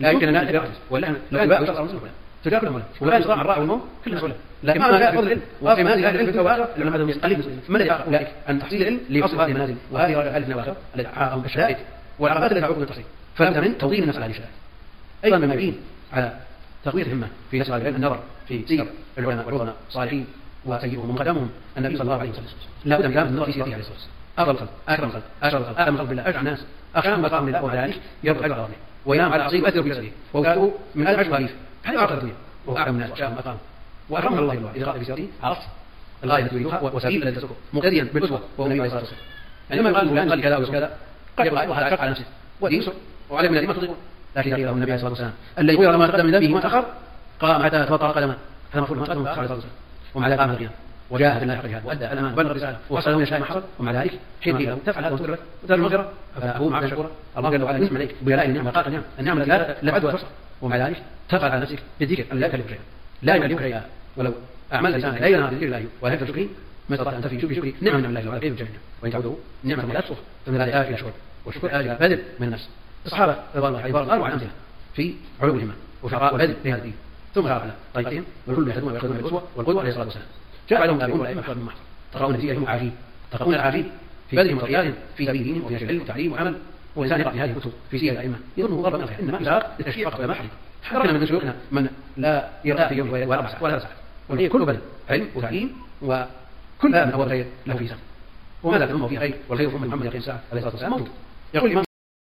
لا يمكن ان يعجز ولا لو كان باء وشرط مسلم تجار كلهم وكان صراع الراء والنوم كل مسؤول لكن ما فضل العلم. وفي هذه أهل العلم واخر لأن هذا يقلد ما الذي اولئك أن تحصيل العلم ليحصل هذه المنازل وهذه العلم واخر التي تعاقبهم الشدائد والعقبات التي تعوقهم التحصيل بد من توطين النفس على هذه الشدائد أيضا مما يعين على تقويه الهمة في نشر العلم النظر في سير العلماء والعظماء الصالحين وسيدهم ومقدمهم النبي صلى الله عليه وسلم لا بد من كلام النظر في سيرته عليه الصلاه والسلام أفضل الخلق أكرم الخلق أشرف الخلق اعلم الخلق بالله اشجع الناس اخشاهم واتقاهم لله وعلى ذلك على ظهره وينام على عصيب اثر بجسده. ووكاله من هذا العشر خليفه هذه عقد الدنيا وهو أعلم الناس. واشجعهم واقام واكرمه الله الله إذا قال في سيرته عرفت؟ الغاية التي يريدها والسبيل الذي تسلكه مقتديا بالاسوه وهو النبي عليه الصلاة والسلام. يعني لما يقال فلان قال كذا ويسر كذا قد يقول هذا شق على نفسه. ودين يسر وعليه من ما تطيقون لكن تغييره النبي عليه الصلاة والسلام. الذي غير ما تقدم من ذنبه ما تأخر قام حتى توطأ قدمه. هذا مفروض ما تقدم عليه الصلاة والسلام. ومع ذلك قام القيام وجاهد في الله الجهاد وأدى الامانه وبلغ الرساله ووصل من يشاء ما حصل ومع ذلك حين قيل له تفعل هذا وتدرك وتدرك المغفره فأبوه معك شكورا الله جل وعلا يسمع عليك بلاء النعمه قال النعم النعمه لا لا عدوى تحصى ومع ذلك تفعل على نفسك بالذكر ان لا يكلف شيئا لا يكلفك شيئا ولو اعمال الانسان ليلا بذكر الله ولا يكتب شكري ما استطعت أن تفي شكري نعمه من الله وعلى كيف الجنه وإن تعودوا نعمه لا تصف فمن ذلك أجل شكر والشكر آجل بذل من الناس الصحابة رضوان الله عليهم عن أمثلة في علوم الهمه وشراء وبذل في هذا الدين. ثم شرع على طريقتهم والكل يهتدون ويأخذون بالأسوة والقدوة عليه الصلاة والسلام. جاء بعدهم تابعون والائمه من محضر تقرؤون نتيجتهم عجيب تقرؤون العجيب في بذلهم وطغيانهم في سبيل دينهم وفي نشر العلم وتعليم وعمل. والانسان يقرأ في هذه الكتب في سير الأئمة. يظنه غربا الخير إنما اثار للتشريع فقط ولا محل حضرنا من شيوخنا من لا يرتاح في يوم ولا أربع ساعات ولا ثلاث ساعات كله بذل علم وتعليم وكل من ابواب الخير له في سهم وماذا الامه فيه خير؟ والخير في محمد يقين الساعة عليه الصلاة والسلام موجود. يقول الإمام